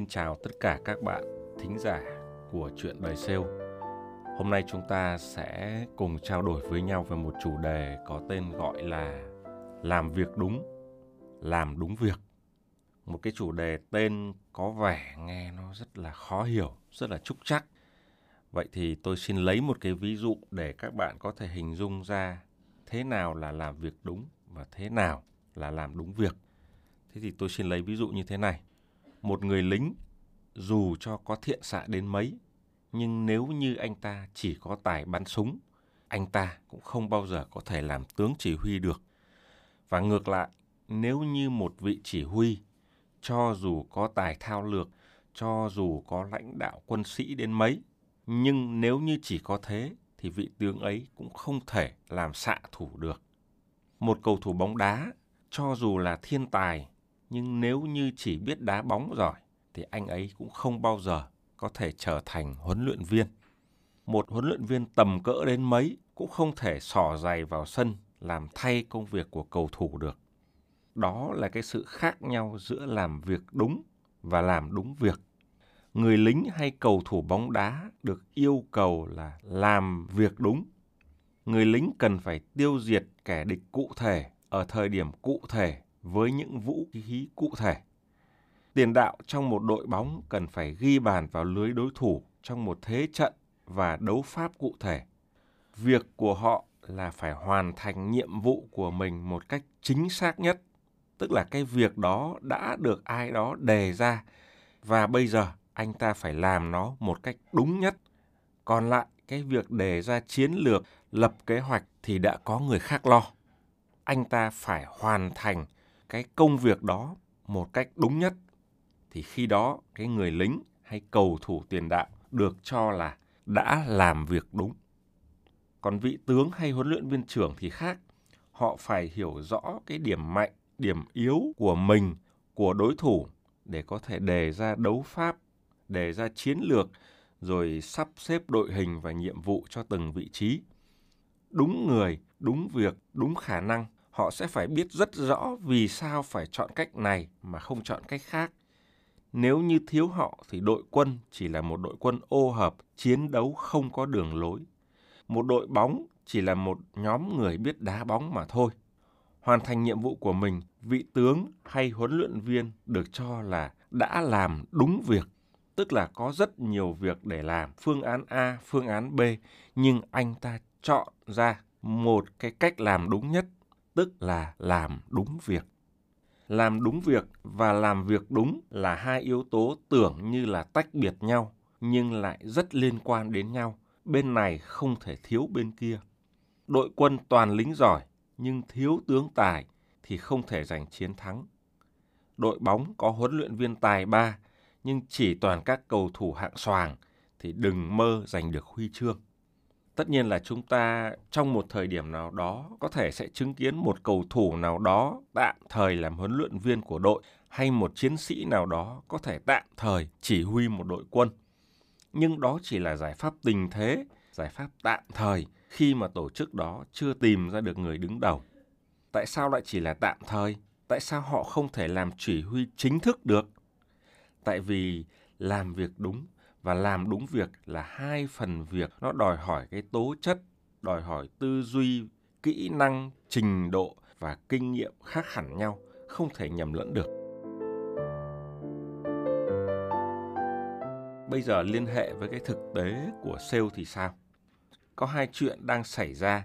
Xin chào tất cả các bạn thính giả của chuyện đời sale. Hôm nay chúng ta sẽ cùng trao đổi với nhau về một chủ đề có tên gọi là làm việc đúng, làm đúng việc. Một cái chủ đề tên có vẻ nghe nó rất là khó hiểu, rất là trúc chắc. Vậy thì tôi xin lấy một cái ví dụ để các bạn có thể hình dung ra thế nào là làm việc đúng và thế nào là làm đúng việc. Thế thì tôi xin lấy ví dụ như thế này một người lính dù cho có thiện xạ đến mấy, nhưng nếu như anh ta chỉ có tài bắn súng, anh ta cũng không bao giờ có thể làm tướng chỉ huy được. Và ngược lại, nếu như một vị chỉ huy, cho dù có tài thao lược, cho dù có lãnh đạo quân sĩ đến mấy, nhưng nếu như chỉ có thế thì vị tướng ấy cũng không thể làm xạ thủ được. Một cầu thủ bóng đá, cho dù là thiên tài nhưng nếu như chỉ biết đá bóng giỏi, thì anh ấy cũng không bao giờ có thể trở thành huấn luyện viên. Một huấn luyện viên tầm cỡ đến mấy cũng không thể sỏ giày vào sân làm thay công việc của cầu thủ được. Đó là cái sự khác nhau giữa làm việc đúng và làm đúng việc. Người lính hay cầu thủ bóng đá được yêu cầu là làm việc đúng. Người lính cần phải tiêu diệt kẻ địch cụ thể ở thời điểm cụ thể với những vũ khí cụ thể. Tiền đạo trong một đội bóng cần phải ghi bàn vào lưới đối thủ trong một thế trận và đấu pháp cụ thể. Việc của họ là phải hoàn thành nhiệm vụ của mình một cách chính xác nhất, tức là cái việc đó đã được ai đó đề ra và bây giờ anh ta phải làm nó một cách đúng nhất. Còn lại cái việc đề ra chiến lược, lập kế hoạch thì đã có người khác lo. Anh ta phải hoàn thành cái công việc đó một cách đúng nhất thì khi đó cái người lính hay cầu thủ tiền đạo được cho là đã làm việc đúng. Còn vị tướng hay huấn luyện viên trưởng thì khác. Họ phải hiểu rõ cái điểm mạnh, điểm yếu của mình, của đối thủ để có thể đề ra đấu pháp, đề ra chiến lược, rồi sắp xếp đội hình và nhiệm vụ cho từng vị trí. Đúng người, đúng việc, đúng khả năng họ sẽ phải biết rất rõ vì sao phải chọn cách này mà không chọn cách khác. Nếu như thiếu họ thì đội quân chỉ là một đội quân ô hợp, chiến đấu không có đường lối. Một đội bóng chỉ là một nhóm người biết đá bóng mà thôi. Hoàn thành nhiệm vụ của mình, vị tướng hay huấn luyện viên được cho là đã làm đúng việc, tức là có rất nhiều việc để làm, phương án A, phương án B, nhưng anh ta chọn ra một cái cách làm đúng nhất tức là làm đúng việc. Làm đúng việc và làm việc đúng là hai yếu tố tưởng như là tách biệt nhau, nhưng lại rất liên quan đến nhau. Bên này không thể thiếu bên kia. Đội quân toàn lính giỏi, nhưng thiếu tướng tài thì không thể giành chiến thắng. Đội bóng có huấn luyện viên tài ba, nhưng chỉ toàn các cầu thủ hạng xoàng thì đừng mơ giành được huy chương tất nhiên là chúng ta trong một thời điểm nào đó có thể sẽ chứng kiến một cầu thủ nào đó tạm thời làm huấn luyện viên của đội hay một chiến sĩ nào đó có thể tạm thời chỉ huy một đội quân. Nhưng đó chỉ là giải pháp tình thế, giải pháp tạm thời khi mà tổ chức đó chưa tìm ra được người đứng đầu. Tại sao lại chỉ là tạm thời? Tại sao họ không thể làm chỉ huy chính thức được? Tại vì làm việc đúng và làm đúng việc là hai phần việc nó đòi hỏi cái tố chất đòi hỏi tư duy kỹ năng trình độ và kinh nghiệm khác hẳn nhau không thể nhầm lẫn được. Bây giờ liên hệ với cái thực tế của sale thì sao? Có hai chuyện đang xảy ra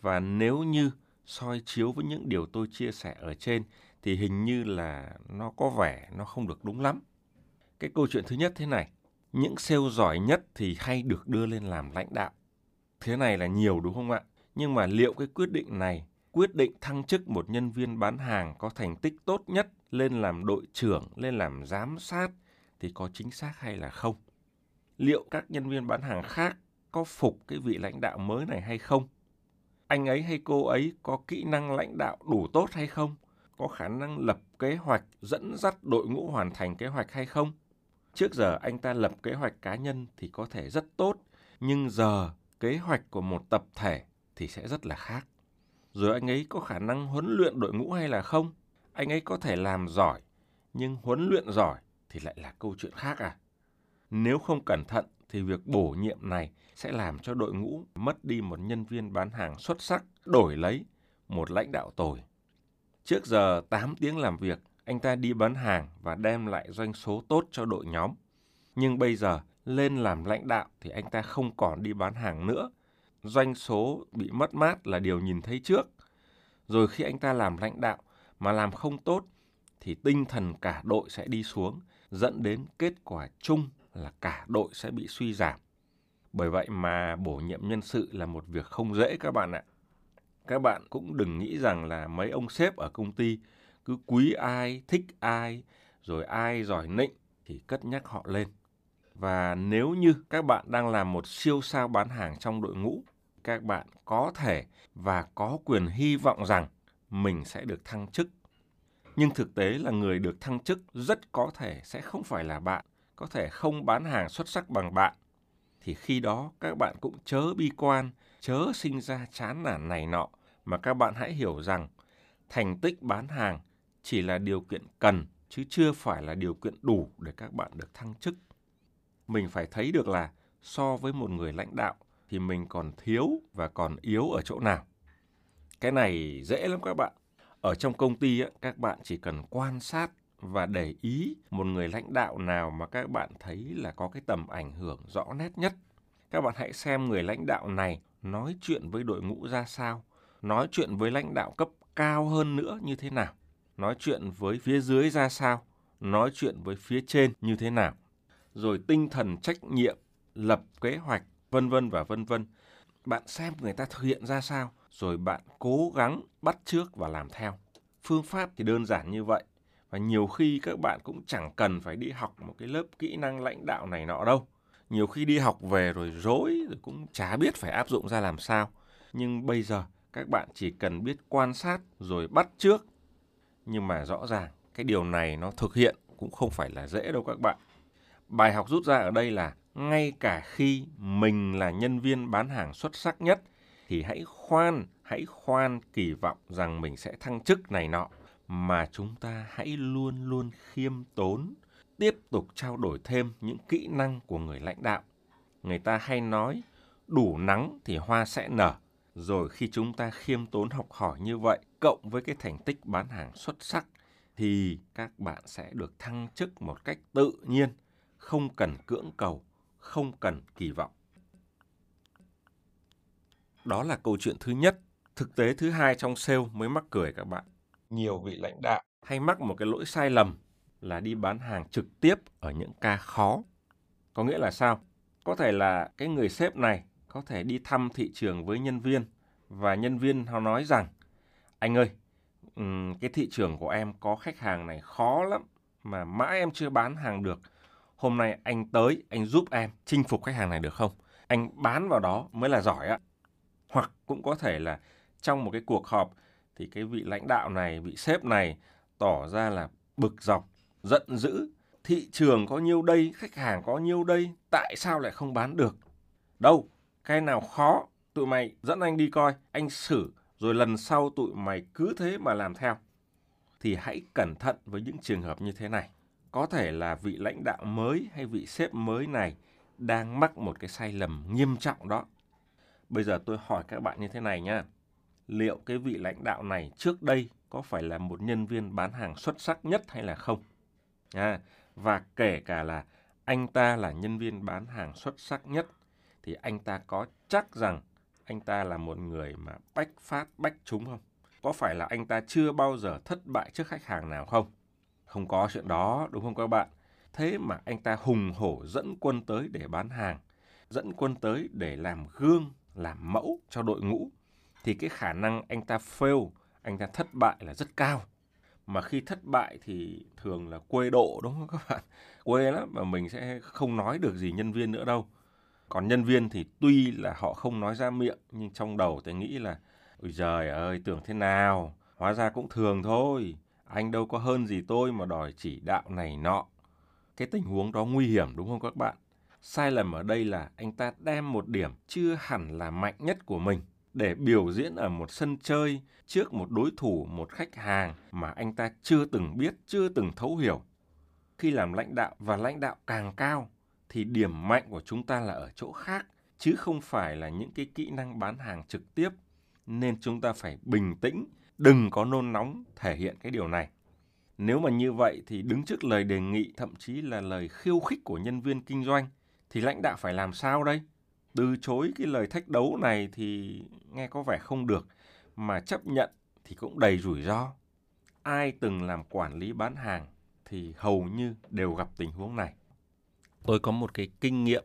và nếu như soi chiếu với những điều tôi chia sẻ ở trên thì hình như là nó có vẻ nó không được đúng lắm. Cái câu chuyện thứ nhất thế này, những sale giỏi nhất thì hay được đưa lên làm lãnh đạo. Thế này là nhiều đúng không ạ? Nhưng mà liệu cái quyết định này quyết định thăng chức một nhân viên bán hàng có thành tích tốt nhất lên làm đội trưởng, lên làm giám sát thì có chính xác hay là không? Liệu các nhân viên bán hàng khác có phục cái vị lãnh đạo mới này hay không? Anh ấy hay cô ấy có kỹ năng lãnh đạo đủ tốt hay không? Có khả năng lập kế hoạch, dẫn dắt đội ngũ hoàn thành kế hoạch hay không? Trước giờ anh ta lập kế hoạch cá nhân thì có thể rất tốt, nhưng giờ kế hoạch của một tập thể thì sẽ rất là khác. Rồi anh ấy có khả năng huấn luyện đội ngũ hay là không? Anh ấy có thể làm giỏi, nhưng huấn luyện giỏi thì lại là câu chuyện khác à? Nếu không cẩn thận thì việc bổ nhiệm này sẽ làm cho đội ngũ mất đi một nhân viên bán hàng xuất sắc, đổi lấy một lãnh đạo tồi. Trước giờ 8 tiếng làm việc, anh ta đi bán hàng và đem lại doanh số tốt cho đội nhóm. Nhưng bây giờ lên làm lãnh đạo thì anh ta không còn đi bán hàng nữa. Doanh số bị mất mát là điều nhìn thấy trước. Rồi khi anh ta làm lãnh đạo mà làm không tốt thì tinh thần cả đội sẽ đi xuống, dẫn đến kết quả chung là cả đội sẽ bị suy giảm. Bởi vậy mà bổ nhiệm nhân sự là một việc không dễ các bạn ạ. Các bạn cũng đừng nghĩ rằng là mấy ông sếp ở công ty cứ quý ai, thích ai, rồi ai giỏi nịnh thì cất nhắc họ lên. Và nếu như các bạn đang làm một siêu sao bán hàng trong đội ngũ, các bạn có thể và có quyền hy vọng rằng mình sẽ được thăng chức. Nhưng thực tế là người được thăng chức rất có thể sẽ không phải là bạn, có thể không bán hàng xuất sắc bằng bạn. Thì khi đó các bạn cũng chớ bi quan, chớ sinh ra chán nản này nọ, mà các bạn hãy hiểu rằng thành tích bán hàng chỉ là điều kiện cần chứ chưa phải là điều kiện đủ để các bạn được thăng chức. Mình phải thấy được là so với một người lãnh đạo thì mình còn thiếu và còn yếu ở chỗ nào. Cái này dễ lắm các bạn. Ở trong công ty các bạn chỉ cần quan sát và để ý một người lãnh đạo nào mà các bạn thấy là có cái tầm ảnh hưởng rõ nét nhất. Các bạn hãy xem người lãnh đạo này nói chuyện với đội ngũ ra sao, nói chuyện với lãnh đạo cấp cao hơn nữa như thế nào nói chuyện với phía dưới ra sao, nói chuyện với phía trên như thế nào, rồi tinh thần trách nhiệm, lập kế hoạch, vân vân và vân vân. Bạn xem người ta thực hiện ra sao, rồi bạn cố gắng bắt chước và làm theo. Phương pháp thì đơn giản như vậy. Và nhiều khi các bạn cũng chẳng cần phải đi học một cái lớp kỹ năng lãnh đạo này nọ đâu. Nhiều khi đi học về rồi rối rồi cũng chả biết phải áp dụng ra làm sao. Nhưng bây giờ các bạn chỉ cần biết quan sát rồi bắt chước nhưng mà rõ ràng cái điều này nó thực hiện cũng không phải là dễ đâu các bạn. Bài học rút ra ở đây là ngay cả khi mình là nhân viên bán hàng xuất sắc nhất thì hãy khoan, hãy khoan kỳ vọng rằng mình sẽ thăng chức này nọ mà chúng ta hãy luôn luôn khiêm tốn, tiếp tục trao đổi thêm những kỹ năng của người lãnh đạo. Người ta hay nói đủ nắng thì hoa sẽ nở. Rồi khi chúng ta khiêm tốn học hỏi như vậy, cộng với cái thành tích bán hàng xuất sắc, thì các bạn sẽ được thăng chức một cách tự nhiên, không cần cưỡng cầu, không cần kỳ vọng. Đó là câu chuyện thứ nhất. Thực tế thứ hai trong sale mới mắc cười các bạn. Nhiều vị lãnh đạo hay mắc một cái lỗi sai lầm là đi bán hàng trực tiếp ở những ca khó. Có nghĩa là sao? Có thể là cái người sếp này có thể đi thăm thị trường với nhân viên và nhân viên họ nói rằng, anh ơi cái thị trường của em có khách hàng này khó lắm mà mãi em chưa bán hàng được. Hôm nay anh tới, anh giúp em chinh phục khách hàng này được không? Anh bán vào đó mới là giỏi á. Hoặc cũng có thể là trong một cái cuộc họp thì cái vị lãnh đạo này, vị sếp này tỏ ra là bực dọc, giận dữ. Thị trường có nhiêu đây, khách hàng có nhiêu đây, tại sao lại không bán được? Đâu cái nào khó, tụi mày dẫn anh đi coi, anh xử, rồi lần sau tụi mày cứ thế mà làm theo. Thì hãy cẩn thận với những trường hợp như thế này. Có thể là vị lãnh đạo mới hay vị sếp mới này đang mắc một cái sai lầm nghiêm trọng đó. Bây giờ tôi hỏi các bạn như thế này nhá. Liệu cái vị lãnh đạo này trước đây có phải là một nhân viên bán hàng xuất sắc nhất hay là không? À, và kể cả là anh ta là nhân viên bán hàng xuất sắc nhất thì anh ta có chắc rằng anh ta là một người mà bách phát bách trúng không? có phải là anh ta chưa bao giờ thất bại trước khách hàng nào không? Không có chuyện đó, đúng không các bạn? Thế mà anh ta hùng hổ dẫn quân tới để bán hàng, dẫn quân tới để làm gương, làm mẫu cho đội ngũ, thì cái khả năng anh ta fail, anh ta thất bại là rất cao. Mà khi thất bại thì thường là quê độ đúng không các bạn? Quê lắm mà mình sẽ không nói được gì nhân viên nữa đâu. Còn nhân viên thì tuy là họ không nói ra miệng nhưng trong đầu tôi nghĩ là Ôi trời ơi, tưởng thế nào, hóa ra cũng thường thôi. Anh đâu có hơn gì tôi mà đòi chỉ đạo này nọ. Cái tình huống đó nguy hiểm đúng không các bạn? Sai lầm ở đây là anh ta đem một điểm chưa hẳn là mạnh nhất của mình để biểu diễn ở một sân chơi trước một đối thủ, một khách hàng mà anh ta chưa từng biết, chưa từng thấu hiểu. Khi làm lãnh đạo và lãnh đạo càng cao thì điểm mạnh của chúng ta là ở chỗ khác chứ không phải là những cái kỹ năng bán hàng trực tiếp nên chúng ta phải bình tĩnh, đừng có nôn nóng thể hiện cái điều này. Nếu mà như vậy thì đứng trước lời đề nghị thậm chí là lời khiêu khích của nhân viên kinh doanh thì lãnh đạo phải làm sao đây? Từ chối cái lời thách đấu này thì nghe có vẻ không được mà chấp nhận thì cũng đầy rủi ro. Ai từng làm quản lý bán hàng thì hầu như đều gặp tình huống này. Tôi có một cái kinh nghiệm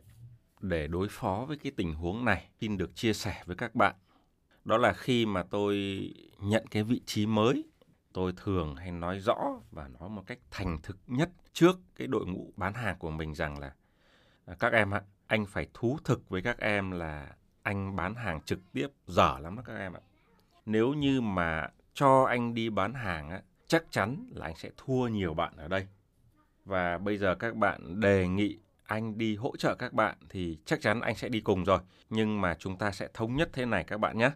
để đối phó với cái tình huống này, xin được chia sẻ với các bạn. Đó là khi mà tôi nhận cái vị trí mới, tôi thường hay nói rõ và nói một cách thành thực nhất trước cái đội ngũ bán hàng của mình rằng là à, các em ạ, anh phải thú thực với các em là anh bán hàng trực tiếp, dở lắm đó các em ạ. Nếu như mà cho anh đi bán hàng á, chắc chắn là anh sẽ thua nhiều bạn ở đây. Và bây giờ các bạn đề nghị anh đi hỗ trợ các bạn thì chắc chắn anh sẽ đi cùng rồi nhưng mà chúng ta sẽ thống nhất thế này các bạn nhé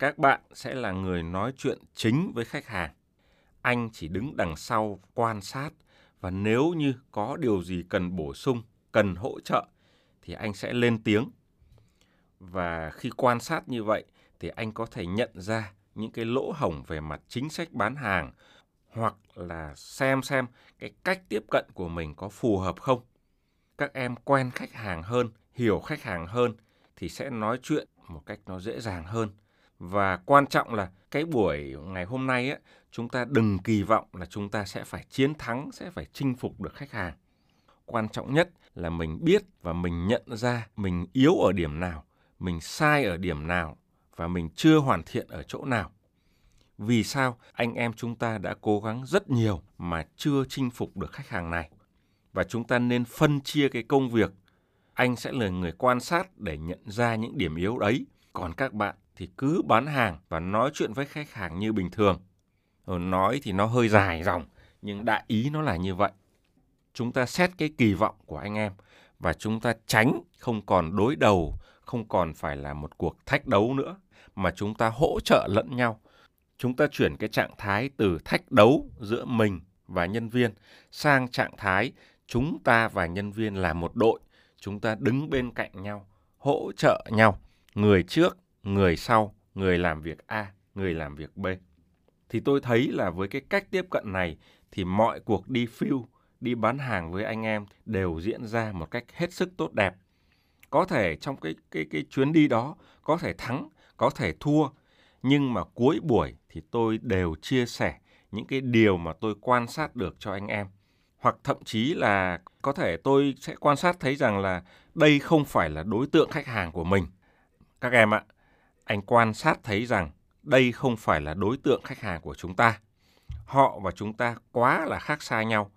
các bạn sẽ là người nói chuyện chính với khách hàng. Anh chỉ đứng đằng sau quan sát và nếu như có điều gì cần bổ sung, cần hỗ trợ thì anh sẽ lên tiếng. Và khi quan sát như vậy thì anh có thể nhận ra những cái lỗ hổng về mặt chính sách bán hàng hoặc là xem xem cái cách tiếp cận của mình có phù hợp không. Các em quen khách hàng hơn, hiểu khách hàng hơn thì sẽ nói chuyện một cách nó dễ dàng hơn và quan trọng là cái buổi ngày hôm nay á, chúng ta đừng kỳ vọng là chúng ta sẽ phải chiến thắng, sẽ phải chinh phục được khách hàng. Quan trọng nhất là mình biết và mình nhận ra mình yếu ở điểm nào, mình sai ở điểm nào và mình chưa hoàn thiện ở chỗ nào. Vì sao anh em chúng ta đã cố gắng rất nhiều mà chưa chinh phục được khách hàng này? Và chúng ta nên phân chia cái công việc. Anh sẽ là người quan sát để nhận ra những điểm yếu đấy, còn các bạn thì cứ bán hàng và nói chuyện với khách hàng như bình thường. Rồi nói thì nó hơi dài dòng, nhưng đại ý nó là như vậy. Chúng ta xét cái kỳ vọng của anh em và chúng ta tránh không còn đối đầu, không còn phải là một cuộc thách đấu nữa, mà chúng ta hỗ trợ lẫn nhau. Chúng ta chuyển cái trạng thái từ thách đấu giữa mình và nhân viên sang trạng thái chúng ta và nhân viên là một đội, chúng ta đứng bên cạnh nhau, hỗ trợ nhau, người trước người sau, người làm việc A, người làm việc B. Thì tôi thấy là với cái cách tiếp cận này thì mọi cuộc đi phiêu, đi bán hàng với anh em đều diễn ra một cách hết sức tốt đẹp. Có thể trong cái cái cái chuyến đi đó có thể thắng, có thể thua, nhưng mà cuối buổi thì tôi đều chia sẻ những cái điều mà tôi quan sát được cho anh em. Hoặc thậm chí là có thể tôi sẽ quan sát thấy rằng là đây không phải là đối tượng khách hàng của mình. Các em ạ, anh quan sát thấy rằng đây không phải là đối tượng khách hàng của chúng ta. Họ và chúng ta quá là khác xa nhau,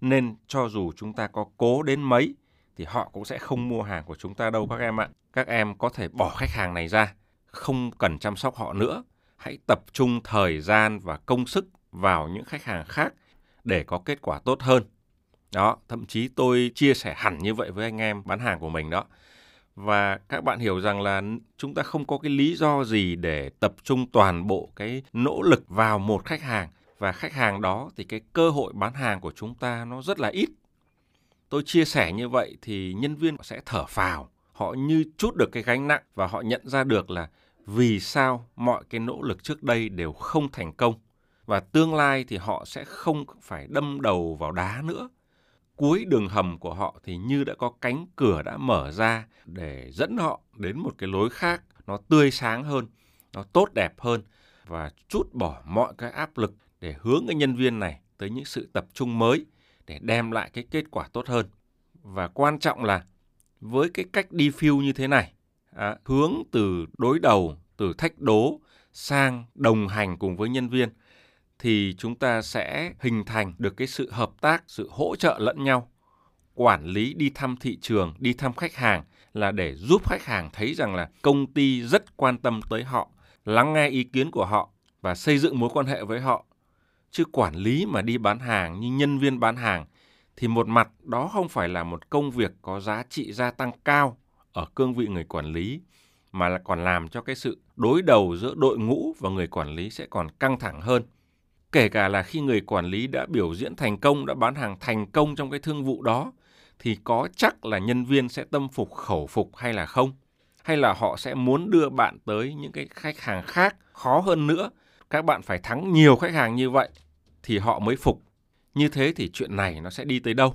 nên cho dù chúng ta có cố đến mấy thì họ cũng sẽ không mua hàng của chúng ta đâu các em ạ. Các em có thể bỏ khách hàng này ra, không cần chăm sóc họ nữa. Hãy tập trung thời gian và công sức vào những khách hàng khác để có kết quả tốt hơn. Đó, thậm chí tôi chia sẻ hẳn như vậy với anh em bán hàng của mình đó và các bạn hiểu rằng là chúng ta không có cái lý do gì để tập trung toàn bộ cái nỗ lực vào một khách hàng và khách hàng đó thì cái cơ hội bán hàng của chúng ta nó rất là ít. Tôi chia sẻ như vậy thì nhân viên sẽ thở phào, họ như chút được cái gánh nặng và họ nhận ra được là vì sao mọi cái nỗ lực trước đây đều không thành công và tương lai thì họ sẽ không phải đâm đầu vào đá nữa cuối đường hầm của họ thì như đã có cánh cửa đã mở ra để dẫn họ đến một cái lối khác nó tươi sáng hơn nó tốt đẹp hơn và chút bỏ mọi cái áp lực để hướng cái nhân viên này tới những sự tập trung mới để đem lại cái kết quả tốt hơn. Và quan trọng là với cái cách đi phiêu như thế này, à, hướng từ đối đầu, từ thách đố sang đồng hành cùng với nhân viên thì chúng ta sẽ hình thành được cái sự hợp tác, sự hỗ trợ lẫn nhau. Quản lý đi thăm thị trường, đi thăm khách hàng là để giúp khách hàng thấy rằng là công ty rất quan tâm tới họ, lắng nghe ý kiến của họ và xây dựng mối quan hệ với họ. Chứ quản lý mà đi bán hàng như nhân viên bán hàng thì một mặt đó không phải là một công việc có giá trị gia tăng cao ở cương vị người quản lý mà là còn làm cho cái sự đối đầu giữa đội ngũ và người quản lý sẽ còn căng thẳng hơn. Kể cả là khi người quản lý đã biểu diễn thành công, đã bán hàng thành công trong cái thương vụ đó thì có chắc là nhân viên sẽ tâm phục khẩu phục hay là không? Hay là họ sẽ muốn đưa bạn tới những cái khách hàng khác khó hơn nữa? Các bạn phải thắng nhiều khách hàng như vậy thì họ mới phục. Như thế thì chuyện này nó sẽ đi tới đâu?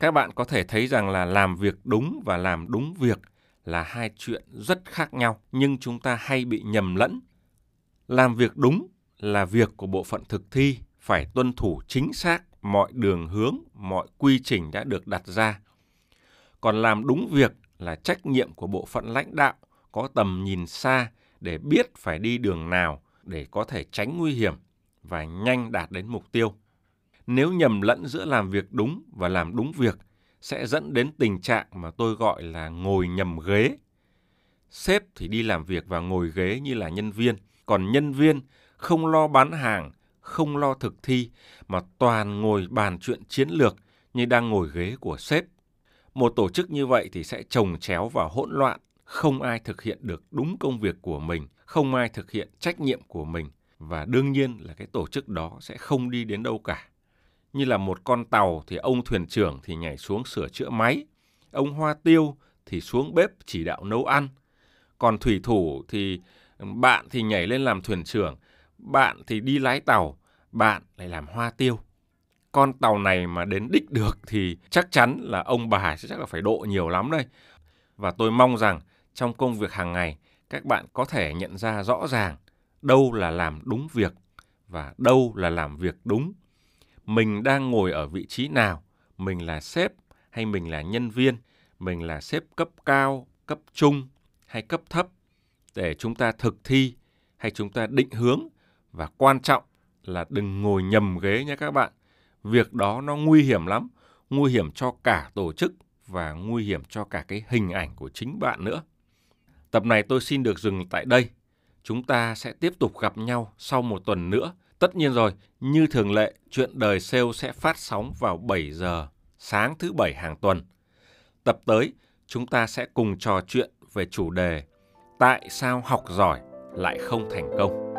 Các bạn có thể thấy rằng là làm việc đúng và làm đúng việc là hai chuyện rất khác nhau nhưng chúng ta hay bị nhầm lẫn. Làm việc đúng là việc của bộ phận thực thi phải tuân thủ chính xác mọi đường hướng, mọi quy trình đã được đặt ra. Còn làm đúng việc là trách nhiệm của bộ phận lãnh đạo có tầm nhìn xa để biết phải đi đường nào để có thể tránh nguy hiểm và nhanh đạt đến mục tiêu. Nếu nhầm lẫn giữa làm việc đúng và làm đúng việc sẽ dẫn đến tình trạng mà tôi gọi là ngồi nhầm ghế. Sếp thì đi làm việc và ngồi ghế như là nhân viên, còn nhân viên không lo bán hàng, không lo thực thi mà toàn ngồi bàn chuyện chiến lược như đang ngồi ghế của sếp. Một tổ chức như vậy thì sẽ trồng chéo và hỗn loạn, không ai thực hiện được đúng công việc của mình, không ai thực hiện trách nhiệm của mình và đương nhiên là cái tổ chức đó sẽ không đi đến đâu cả. Như là một con tàu thì ông thuyền trưởng thì nhảy xuống sửa chữa máy, ông hoa tiêu thì xuống bếp chỉ đạo nấu ăn. Còn thủy thủ thì bạn thì nhảy lên làm thuyền trưởng, bạn thì đi lái tàu, bạn lại làm hoa tiêu. Con tàu này mà đến đích được thì chắc chắn là ông bà sẽ chắc là phải độ nhiều lắm đây. Và tôi mong rằng trong công việc hàng ngày các bạn có thể nhận ra rõ ràng đâu là làm đúng việc và đâu là làm việc đúng. Mình đang ngồi ở vị trí nào, mình là sếp hay mình là nhân viên, mình là sếp cấp cao, cấp trung hay cấp thấp để chúng ta thực thi hay chúng ta định hướng và quan trọng là đừng ngồi nhầm ghế nha các bạn. Việc đó nó nguy hiểm lắm, nguy hiểm cho cả tổ chức và nguy hiểm cho cả cái hình ảnh của chính bạn nữa. Tập này tôi xin được dừng tại đây. Chúng ta sẽ tiếp tục gặp nhau sau một tuần nữa. Tất nhiên rồi, như thường lệ, chuyện đời sale sẽ phát sóng vào 7 giờ sáng thứ bảy hàng tuần. Tập tới, chúng ta sẽ cùng trò chuyện về chủ đề Tại sao học giỏi lại không thành công?